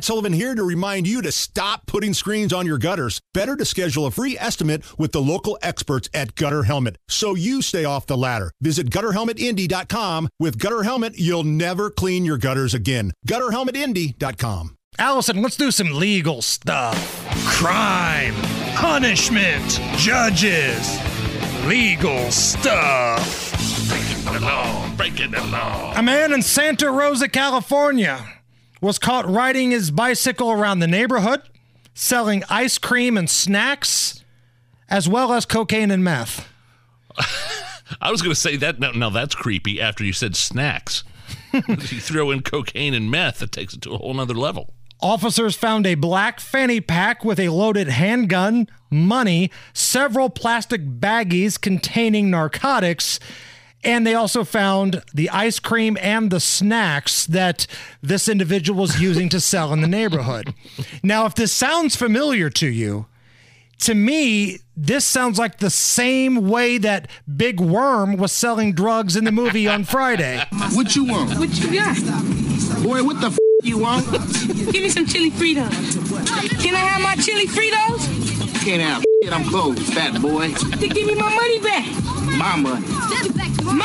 Matt Sullivan here to remind you to stop putting screens on your gutters. Better to schedule a free estimate with the local experts at Gutter Helmet so you stay off the ladder. Visit gutterhelmetindy.com. With Gutter Helmet, you'll never clean your gutters again. Gutterhelmetindy.com. Allison, let's do some legal stuff. Crime, punishment, judges, legal stuff. Breaking the law, breaking the law. A man in Santa Rosa, California was caught riding his bicycle around the neighborhood, selling ice cream and snacks, as well as cocaine and meth. I was going to say that. Now, now that's creepy after you said snacks. you throw in cocaine and meth, it takes it to a whole nother level. Officers found a black fanny pack with a loaded handgun, money, several plastic baggies containing narcotics, and they also found the ice cream and the snacks that this individual was using to sell in the neighborhood. Now, if this sounds familiar to you, to me, this sounds like the same way that Big Worm was selling drugs in the movie on Friday. What you want? What you got? Boy, what the f- you want? Give me some chili Fritos. Can I have my chili Fritos? Can't have shit, I'm closed, fat boy. Then give me my money back. My money. Mama!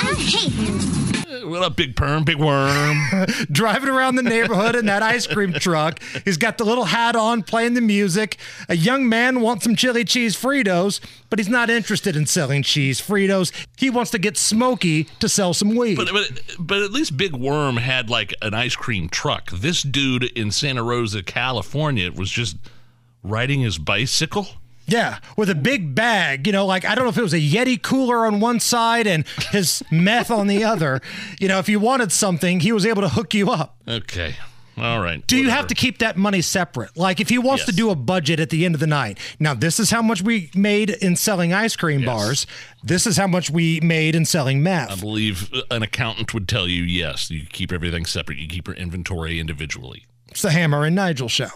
I hate him. What up, big perm, big worm? driving around the neighborhood in that ice cream truck. He's got the little hat on, playing the music. A young man wants some chili cheese Fritos, but he's not interested in selling cheese Fritos. He wants to get Smokey to sell some weed. but, but but at least Big Worm had like an ice cream truck. This dude in Santa Rosa, California, was just riding his bicycle. Yeah, with a big bag, you know, like I don't know if it was a Yeti cooler on one side and his meth on the other. You know, if you wanted something, he was able to hook you up. Okay, all right. Do you have to keep that money separate? Like if he wants to do a budget at the end of the night. Now, this is how much we made in selling ice cream bars. This is how much we made in selling meth. I believe uh, an accountant would tell you yes. You keep everything separate. You keep your inventory individually. It's the Hammer and Nigel show.